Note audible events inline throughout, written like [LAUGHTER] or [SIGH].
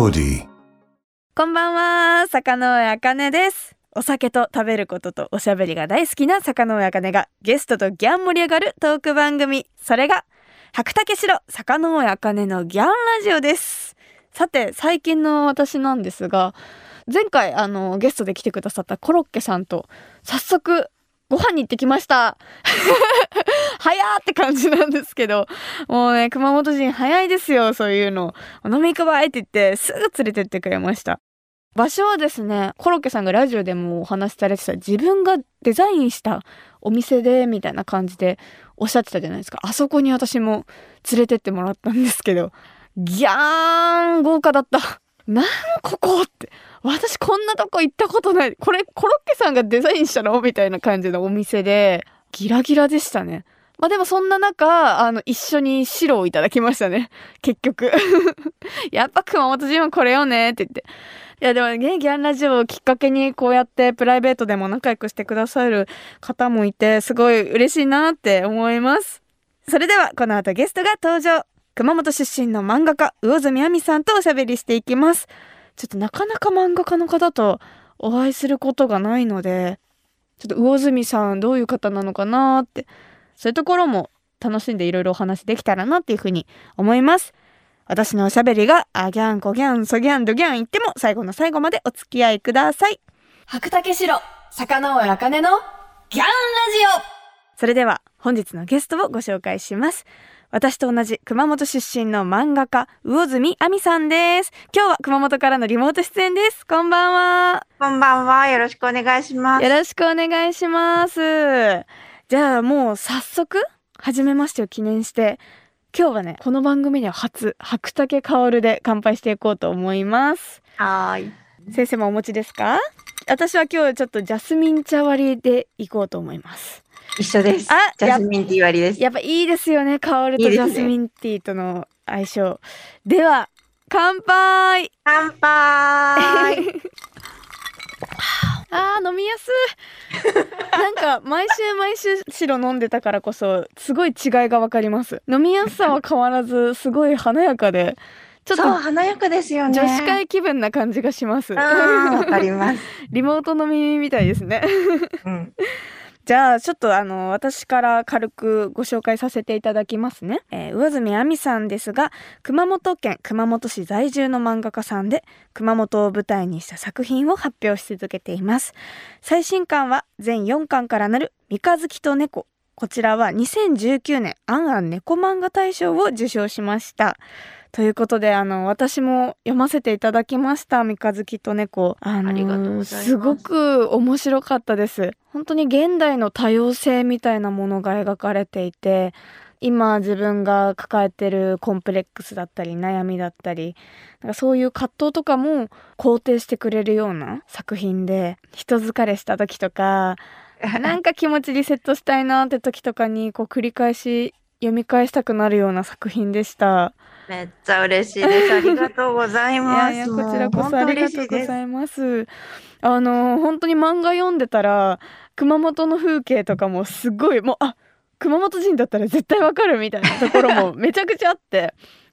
POD こんばんは、坂上茜です。お酒と食べることとおしゃべりが大好きな坂上茜がゲストとギャン盛り上がるトーク番組、それが白竹城坂上茜のギャンラジオです。さて、最近の私なんですが、前回あのゲストで来てくださったコロッケさんと早速ご飯に行ってきました。[LAUGHS] 早ーって感じなんですけど、もうね、熊本人早いですよ、そういうの。飲み行くばいって言って、すぐ連れてってくれました。場所はですね、コロッケさんがラジオでもお話しされてた自分がデザインしたお店で、みたいな感じでおっしゃってたじゃないですか。あそこに私も連れてってもらったんですけど、ギャーン豪華だった。なんここって。私こんなとこ行ったことない。これコロッケさんがデザインしたの？みたいな感じのお店で、ギラギラでしたね。まあでもそんな中、あの、一緒に白をいただきましたね。結局。[LAUGHS] やっぱ熊本人はこれよねって言って。いやでもね、ギャンラジオをきっかけにこうやってプライベートでも仲良くしてくださる方もいて、すごい嬉しいなって思います。それではこの後ゲストが登場。熊本出身の漫画家、魚住亜美さんとおしゃべりしていきます。ちょっとなかなか漫画家の方とお会いすることがないので、ちょっと魚住さんどういう方なのかなって、そういうところも楽しんでいろいろお話できたらなっていうふうに思います。私のおしゃべりが、あギャン、コギャン、ソギャン、ドギャン言っても、最後の最後までお付き合いください。白竹城、坂上茜のギャンラジオそれでは、本日のゲストをご紹介します。私と同じ熊本出身の漫画家、魚住亜美さんです。今日は熊本からのリモート出演です。こんばんは。こんばんは。よろしくお願いします。よろしくお願いします。じゃあもう早速、初めましてを記念して、今日はね、この番組には初、白竹薫で乾杯していこうと思います。はーい。先生もお持ちですか？私は今日ちょっとジャスミン茶割りでいこうと思います。一緒です。あジャスミンティー割りです。やっぱいいですよね、香るとジャスミンティーとの相性。では、乾杯乾杯 [LAUGHS] あー飲みやすい [LAUGHS] なんか毎週毎週白飲んでたからこそすごい違いがわかります飲みやすさは変わらずすごい華やかでちょっと華やかですよね。女子会気分な感じがしますうん、わかります。[LAUGHS] リモート飲みみたいですねうん。じゃあちょっとあの私から軽くご紹介させていただきますね、えー、魚住亜美さんですが熊本県熊本市在住の漫画家さんで熊本を舞台にした作品を発表し続けています。最新刊は全4巻からなる三日月と猫。こちらは2019年アンアン猫漫画大賞を受賞しました。ということであの私も読ませていただきました三日月と猫。あのすごく面白かったです。本当に現代の多様性みたいなものが描かれていて今自分が抱えてるコンプレックスだったり悩みだったりなんかそういう葛藤とかも肯定してくれるような作品で人疲れした時とか [LAUGHS] なんか気持ちリセットしたいなって時とかにこう繰り返し読み返したくなるような作品でした。めっちゃ嬉しいです。ありがとうございます。やいやこちらこそありが。とうございます。あの本当に漫画読んでたら熊本の風景とかもすごいもうあ熊本人だったら絶対わかるみたいなところもめちゃくちゃあって。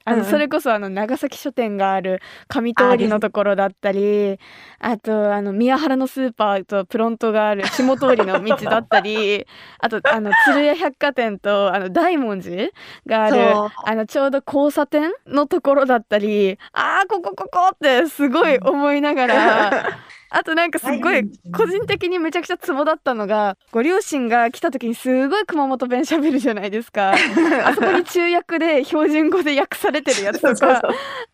あのそれこそあの長崎書店がある上通りのところだったりあとあの宮原のスーパーとプロントがある下通りの道だったり [LAUGHS] あとあの鶴屋百貨店とあの大文字があるあのちょうど交差点のところだったりあーここここってすごい思いながら [LAUGHS] あとなんかすっごい個人的にめちゃくちゃツボだったのがご両親が来た時にすごい熊本弁喋るじゃないですか。[LAUGHS] あそこに中訳で標準語で訳されてるやつとか。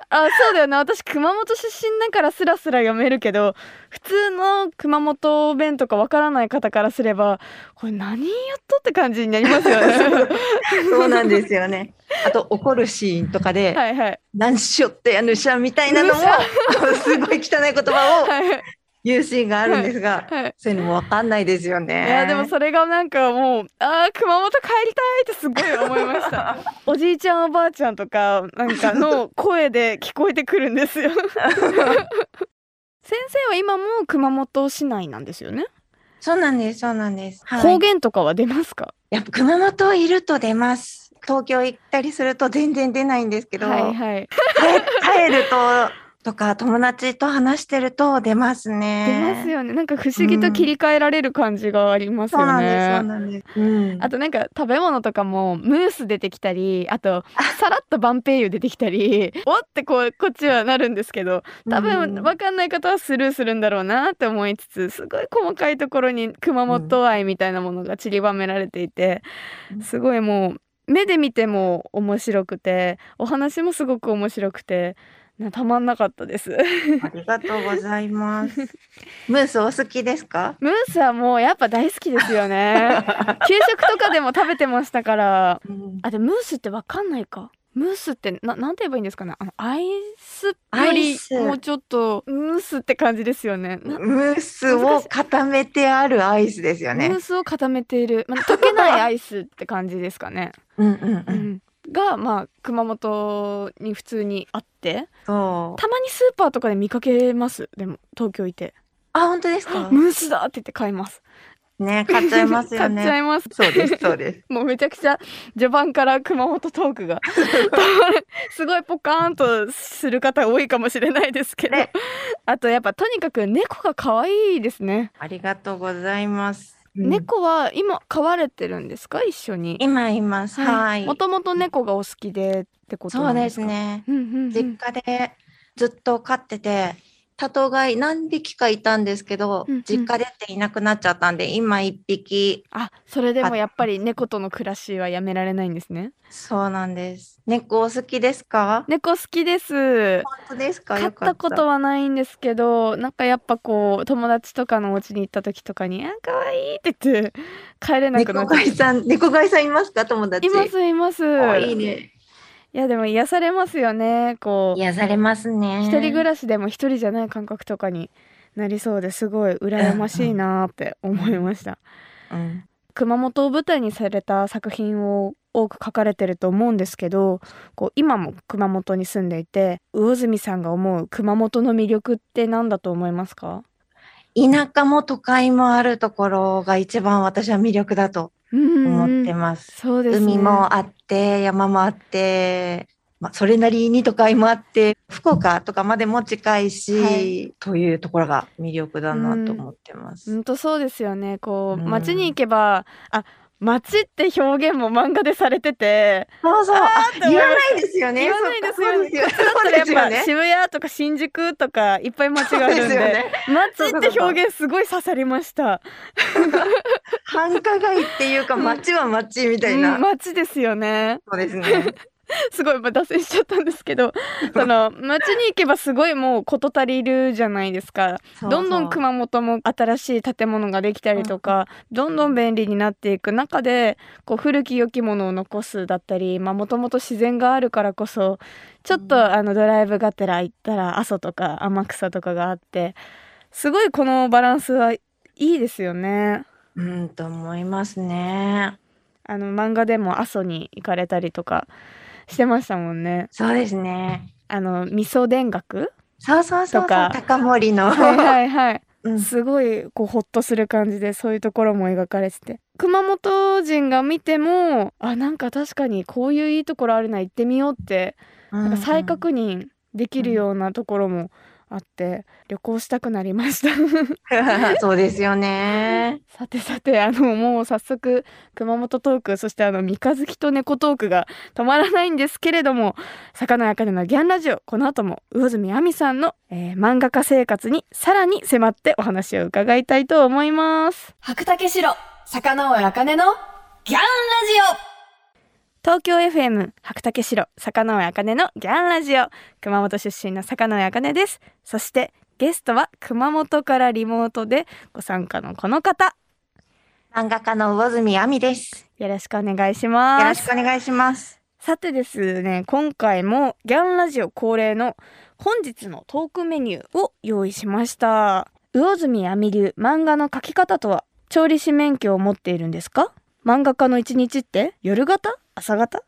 あそうだよな。私熊本出身だからスラスラ読めるけど普通の熊本弁とかわからない方からすればこれ何言っとって感じになりますよね。[LAUGHS] そうなんですよね。あと怒るシーンとかで、はいはい。何しよってやぬしゃみたいなのも [LAUGHS] すごい汚い言葉をはい言うシーンがあるんですが、はい。そういうのもわかんないですよね。いやでもそれがなんかもうあー熊本帰りたいってすごい思いました。[LAUGHS] おじいちゃんおばあちゃんとかなんかの声で聞こえてくるんですよ。先生は今も熊本市内なんですよね、そうなんです、そうなんです。はい。方言とかは出ますか？やっぱ熊本いると出ます。東京行ったりすると全然出ないんですけど、はいはい。帰帰るととか友達と話してると出ますね。出ますよねなんか不思議と切り替えられる感じがありますよそうなんです、そうね。なんです。うん。あとなんか食べ物とかもムース出てきたりあとさらっとバンペイユ出てきたり [LAUGHS] おってこうこっちはなるんですけど多分分かんない方はスルーするんだろうなって思いつつすごい細かいところに熊本愛みたいなものが散りばめられていてうんすごいもう目で見ても面白くてお話もすごく面白くてなたまんなかったです。[LAUGHS] ありがとうございます。ムースお好きですか？[LAUGHS] ムースはもうやっぱ大好きですよね。[LAUGHS] 給食とかでも食べてましたからうんあでムースってわかんないかムースってななんて言えばいいんですかね？あのアイスよアりもうちょっとムースって感じですよねなムースを固めてあるアイスですよねムー。スを固めている、まあ、溶けないアイスって感じですかね、うんうんう。うんん、がまあ熊本に普通にあって。たまにスーパーとかで見かけますでも東京いてあ本当ですか？ムースだって言って買いますね買っちゃいますよ [LAUGHS] 買っちゃね。いますそうですそうです。[LAUGHS] もうめちゃくちゃ序盤から熊本トークが [LAUGHS] すごいポカーンとする方多いかもしれないですけど、ねあとやっぱとにかく猫が可愛いですね、ありがとうございます。うん猫は今飼われてるんですか？一緒に今います。はい。もともと猫がお好きでってことそうですなんですかね。うんうんうん実家でずっと飼ってて、多頭飼い何匹かいたんですけど、うんうん実家出ていなくなっちゃったんで、今一匹。あそれでもやっぱり猫との暮らしはやめられないんですねそうなんです。猫お好きですか？猫好きです本当ですか？飼ったことはないんですけどなんかやっぱこう友達とかのお家に行った時とかに「あ可愛いって言って帰れなくな猫っちゃ飼いさん、猫飼いさんいますか？友達。いますいますおいいね。いやでも癒されますよねこう癒されますね。一人暮らしでも一人じゃない感覚とかになりそうですごい羨ましいなーって思いましたうん。熊本を舞台にされた作品を多く書かれてると思うんですけどこう今も熊本に住んでいて魚住さんが思う熊本の魅力って何だと思いますか？田舎も都会もあるところが一番私は魅力だと思ってます。そうですね。海もあって、山もあって、まあ、それなりに都会もあって、福岡とかまでも近いし、はい。というところが魅力だなと思ってます。本当そうですよね。こううん。街に行けばあ街って表現も漫画でされててそうそう、言わないですよね。言わないですよそうですよ。だったそうらやっぱ。渋谷とか新宿とかいっぱい街があるんでですよね。街って表現すごい刺さりました繁華街っていうか、街は街みたいな。うん街ですよねそうですね。[LAUGHS] すごいまあ脱線しちゃったんですけど [LAUGHS] その街に行けばすごいもう事足りるじゃないですかどんどん熊本も新しい建物ができたりとか、どんどん便利になっていく中でこう古き良きものを残すだったりもともと自然があるからこそちょっと、うんあのドライブがてら行ったら阿蘇とか天草とかがあってすごいこのバランスはいいですよね。うん、と思いますね。あの漫画でも阿蘇に行かれたりとかしてましたもんね。そうですね。あの味噌田楽？そうそうそうそう。とか高森の。はいはいはい。[LAUGHS] うんすごいこうホッとする感じでそういうところも描かれてて熊本人が見てもあなんか確かにこういういいところあるな行ってみようってなんか再確認できるようなところもあって旅行したくなりました。[LAUGHS] そうですよね。さてさてあのもう早速熊本トークそしてあの三日月と猫トークが止まらないんですけれども魚やかねのギャンラジオこの後も魚住亜美さんの、えー漫画家生活にさらに迫ってお話を伺いたいと思います。白竹城魚尾あかねのギャンラジオ東京 FM 白竹城魚尾あかねのギャンラジオ。熊本出身の魚尾あかねです。そしてゲストは熊本からリモートでご参加のこの方。漫画家の魚住亜美です。よろしくお願いします。よろしくお願いします。さてですね今回もギャンラジオ恒例の本日のトークメニューを用意しました。魚住亜美流漫画の描き方とは調理師免許を持っているんですか？漫画家の一日って夜型？朝型？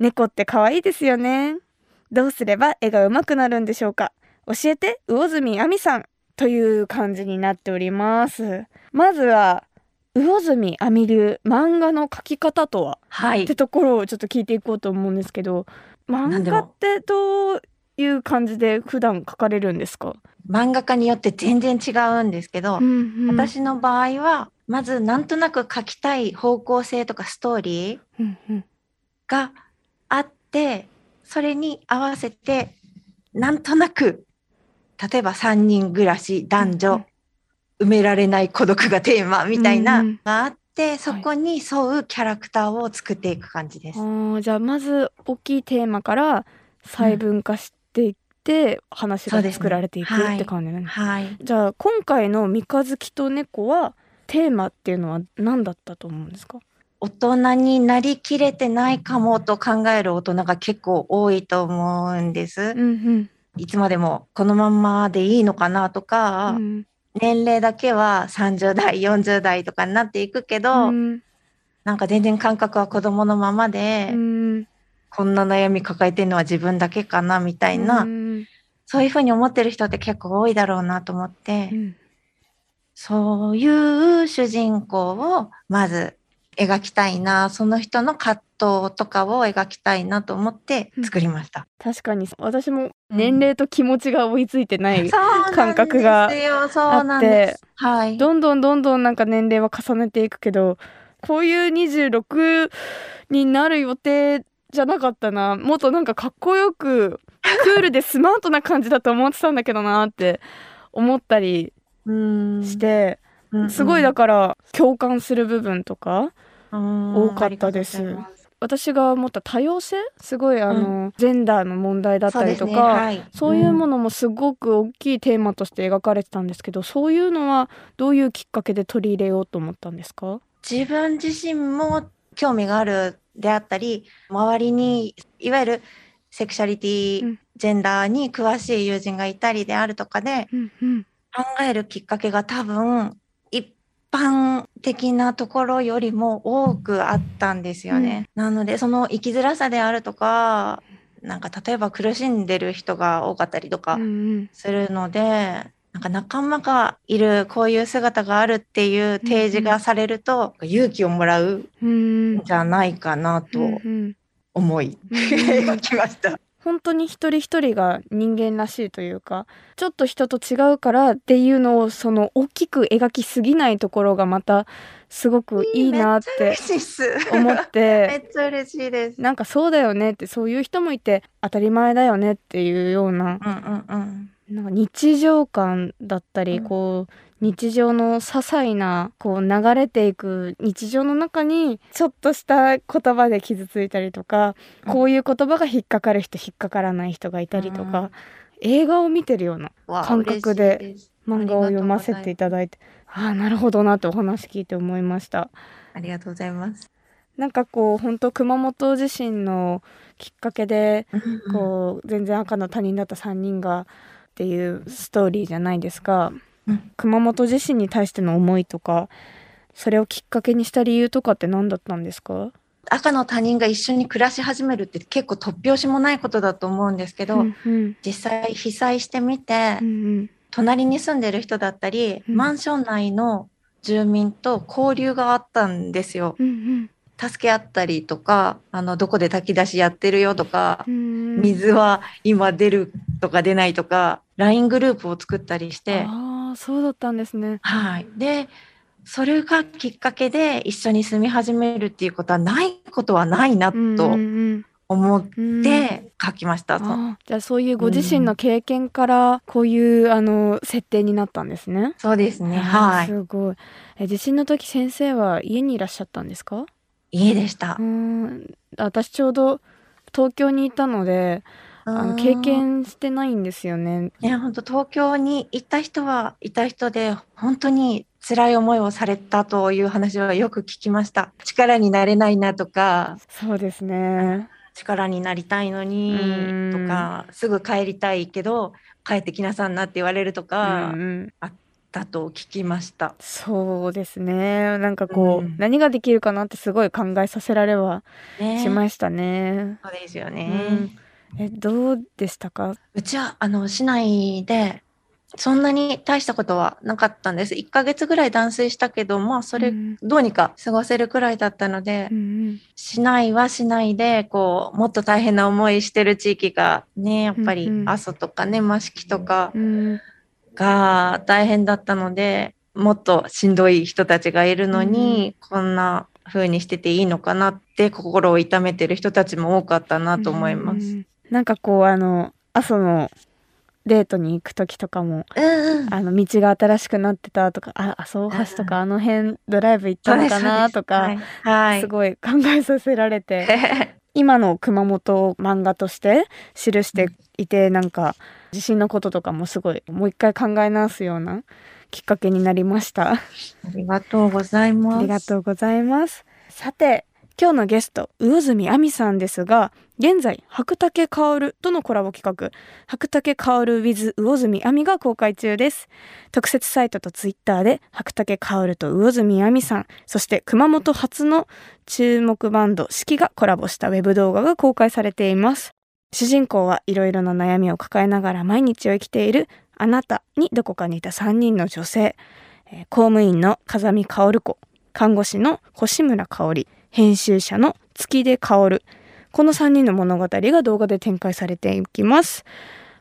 猫って可愛いですよね。どうすれば絵が上手くなるんでしょうか？教えて魚住亜美さん。という感じになっております。まずは魚住亜美流漫画の描き方とは？はい。って。ところをちょっと聞いていこうと思うんですけど漫画ってどういう感じで普段描かれるんですか、漫画家によって全然違うんですけど、んうん、私の場合は、まずなんとなく書きたい方向性とかストーリーがあって、それに合わせて、なんとなく、例えば3人暮らし、男女、うん埋められない孤独がテーマみたいながあって、そこに沿うキャラクターを作っていく感じです。あーじゃあまず大きいテーマから細分化していって、話が作られていくって感じなんですはい。じゃあ今回の三日月と猫はテーマっていうのは何だったと思うんですか？大人になりきれてないかもと考える大人が結構多いと思うんです。うんいつまでもこのまんまでいいのかなとか、うん。年齢だけは30代、40代とかになっていくけど、うん。なんか全然感覚は子供のままうで、ん。こんな悩み抱えてるのは自分だけかなみたいな、うん。そういうふうに思ってる人って結構多いだろうなと思って、うんそういう主人公をまず描きたいな、その人の葛藤とかを描きたいなと思って作りました。確かに私も年齢と気持ちが追いついてない、感覚がなんですよ。そうなんです。はい。どんどんどんどんなんか年齢は重ねていくけどこういう26になる予定じゃなかったなもっとなんかかっこよくクールでスマートな感じだと思ってたんだけどなって思ったりうん。して、すごいだから共感する部分とか多多かったです。私が思った多様性すごいあの、ジェンダーの問題だったりとか、はい、そういうもの、のもすごく大きいテーマとして描かれてたんですけどそういうのはどういうきっかけで取り入れようと思ったんですか？自分自身も興味があるであったり周りにいわゆるセクシャリティ、うん。ジェンダーに詳しい友人がいたりであるとかでうんうん考えるきっかけが多分一般的なところよりも多くあったんですよね。なのでその生きづらさであるとかなんか例えば苦しんでる人が多かったりとかうんうん。するので、なんか仲間がいるこういう姿があるっていう提示がされると、勇気をもらううん。んじゃないかなとうんうん。思い、うん [LAUGHS] 描きました。本当に一人一人が人間らしいというかちょっと人と違うからっていうのをその大きく描きすぎないところがまたすごくいいなって。思っめてっちゃ嬉しいです。なんかそうだよねってそういう人もいて当たり前だよねっていうような。なんか日常感だったり、うんこう日常の些細なこう流れていく日常の中にちょっとした言葉で傷ついたりとか、うん。こういう言葉が引っかかる人引っかからない人がいたりとか、うん。映画を見てるような感覚で漫画を読ませていただいてああなるほどなってお話聞いて思いました。ありがとうございます。なんかこう本当熊本地震のきっかけでこう全然赤の他人だった3人がっていうストーリーじゃないですか、うん。熊本地震に対しての思いとかそれをきっかけにした理由とかって何だったんですか？赤の他人が一緒に暮らし始めるって結構突拍子もないことだと思うんですけど、うんうん。実際被災してみて、うんうん。隣に住んでる人だったり、うん。マンション内の住民と交流があったんですよ。うん助け合ったりとか、あの、どこで炊き出しやってるよとかう、ん水は今出るとか出ないとか、LINE グループを作ったりして、ああそうだったんですねはい。で、それがきっかけで一緒に住み始めるっていうことはないことはないなうんとうん思っうんて書きました。そうあーじゃあそういうご自身の経験からこういうあの設定になったんですね。そうですね。はい。すごい。え地震の時先生は家にいらっしゃったんですか？家でしたう。ーん私ちょうど東京にいたのであの経験してないんですよね。ね、本当東京に行った人はいた人で、本当に辛い思いをされたという話はよく聞きました。力になれないなとか、そうですね。力になりたいのにうんとか、すぐ帰りたいけど、帰ってきなさんなって言われるとかうんうんだと聞きました。そうですね。なんかこう、うん何ができるかなってすごい考えさせられはねしましたね。そうですようね。んえどうでしたか？うちはあの市内でそんなに大したことはなかったんです。1ヶ月ぐらい断水したけど、まあそれうんどうにか過ごせるくらいだったので、うん市内は市内で、こう、もっと大変な思いしてる地域がね、やっぱりうんうん阿蘇とかね、益城とかうんが大変だったので、もっとしんどい人たちがいるのに、こんな風にしてていいのかなって心を痛めてる人たちも多かったなと思います。うんなんかこうあの阿蘇のデートに行く時とかもうんうん。あの道が新しくなってたとかあ阿蘇大橋とかあの辺ドライブ行ったのかなとかはい。はいすごい考えさせられて今の熊本を漫画として記していてなんか地震のこととかもすごいもう一回考え直すようなきっかけになりました。ありがとうございます。ありがとうございます。さて、今日のゲスト、魚住亜美さんですが、現在、白竹薫とのコラボ企画、白竹薫 with 魚住亜美が公開中です。特設サイトとツイッターで、白竹薫と魚住亜美さん、そして熊本初の注目バンド、四季がコラボしたウェブ動画が公開されています。主人公はいろいろな悩みを抱えながら毎日を生きているあなたにどこかにいた3人の女性、公務員の風見薫子、看護師の星村香織、編集者の月出薫。この3人の物語が動画で展開されていきます。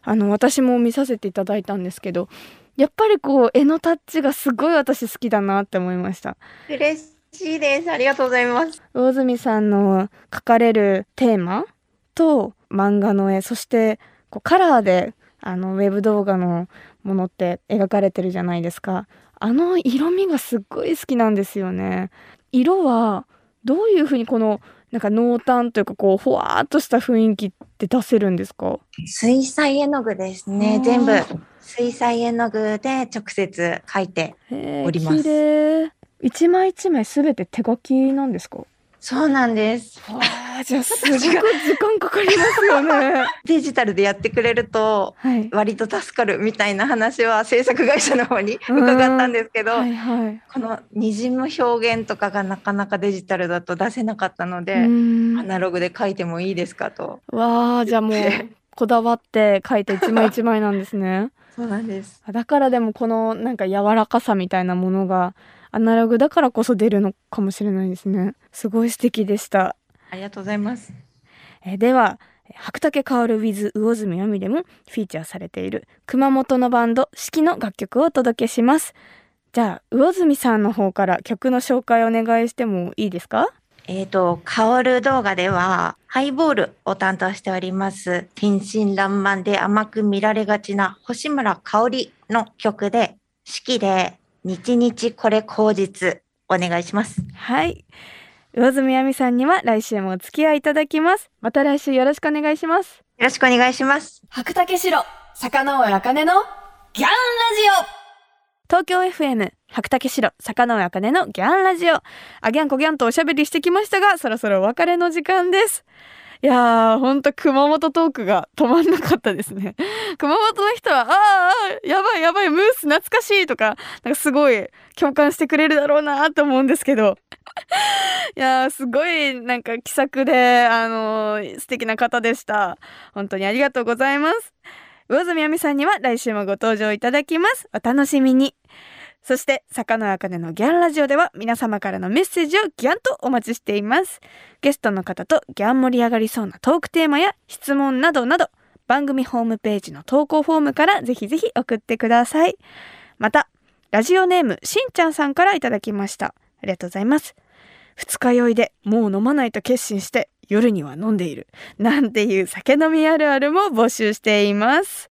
あの、私も見させていただいたんですけど、やっぱりこう、絵のタッチがすごい私好きだなって思いました。嬉しいです。ありがとうございます。魚住さんの描かれるテーマと漫画の絵そしてこうカラーであのウェブ動画のものって描かれてるじゃないですかあの色味がすっごい好きなんですよね色はどういうふうにこのなんか濃淡というかこうふわーっとした雰囲気って出せるんですか？水彩絵の具ですね。全部水彩絵の具で直接描いて。おります。一枚一枚すべて手書きなんですか？そうなんです。わあじゃあすごく時間かかりますよね。[LAUGHS] デジタルでやってくれるとはい。割と助かるみたいな話は制作会社の方に伺ったんですけど、はいはい。このにじむ表現とかがなかなかデジタルだと出せなかったので、うん。アナログで描いてもいいですかと。わあじゃあもうこだわって描いて一枚一枚なんですね。[LAUGHS] そうなんです。だからでもこのなんか柔らかさみたいなものがアナログだからこそ出るのかもしれないですねすごい素敵でしたありがとうございます。えーでは白竹薫 with 魚住亜美でもフィーチャーされている熊本のバンド四季の楽曲をお届けしますじゃあ魚住さんの方から曲の紹介お願いしてもいいですか？えっ、と、香る動画では、ハイボールを担当しております。天真爛漫で甘く見られがちな星村香織の曲で、式で、日々これ口実、お願いします。よはい。魚住亜美さんには来週もお付き合いいただきます。また来週よろしくお願いします。ろしくお願いします。白竹城坂上茜のギャンラジオ。東京 FM 白竹城坂上茜のギャンラジオ。あギャンコギャンとおしゃべりしてきましたがそろそろお別れの時間ですいやーほんと熊本トークが止まんなかったですね。[LAUGHS] 熊本の人はああやばいやばいムース懐かしいとかなんかすごい共感してくれるだろうなと思うんですけど。[LAUGHS] いやーすごいなんか気さくであのー素敵な方でした。本当にありがとうございます。魚住亜美さんには来週もご登場いただきます。お楽しみに。そして坂の茜のギャンラジオでは皆様からのメッセージをギャンとお待ちしています。ゲストの方とギャン盛り上がりそうなトークテーマや質問などなど番組ホームページの投稿フォームからぜひぜひ送ってください。またラジオネームしんちゃんさんからいただきました。ありがとうございます二日酔いでもう飲まないと決心して夜には飲んでいる。なんていう酒飲みあるあるも募集しています。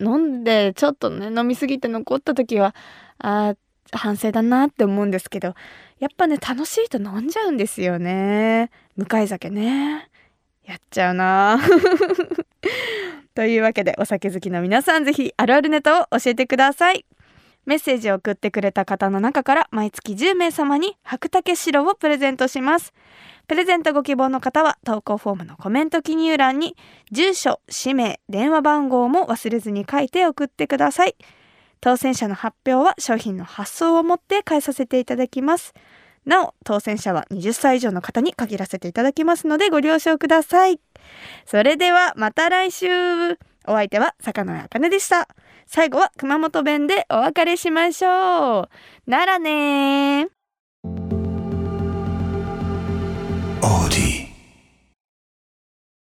飲んでちょっとね飲みすぎて残った時はあ反省だなって思うんですけどやっぱね楽しいと飲んじゃうんですよね。向かい酒ね。やっちゃうな。[LAUGHS] というわけでお酒好きの皆さんぜひあるあるネタを教えてください。メッセージを送ってくれた方の中から毎月10名様に白竹白をプレゼントします。プレゼントご希望の方は投稿フォームのコメント記入欄に住所、氏名、電話番号も忘れずに書いて送ってください。当選者の発表は商品の発送をもって返させていただきます。なお、当選者は20歳以上の方に限らせていただきますのでご了承ください。それではまた来週お相手は坂野茜でした。最後は熊本弁でお別れしましょう。ならね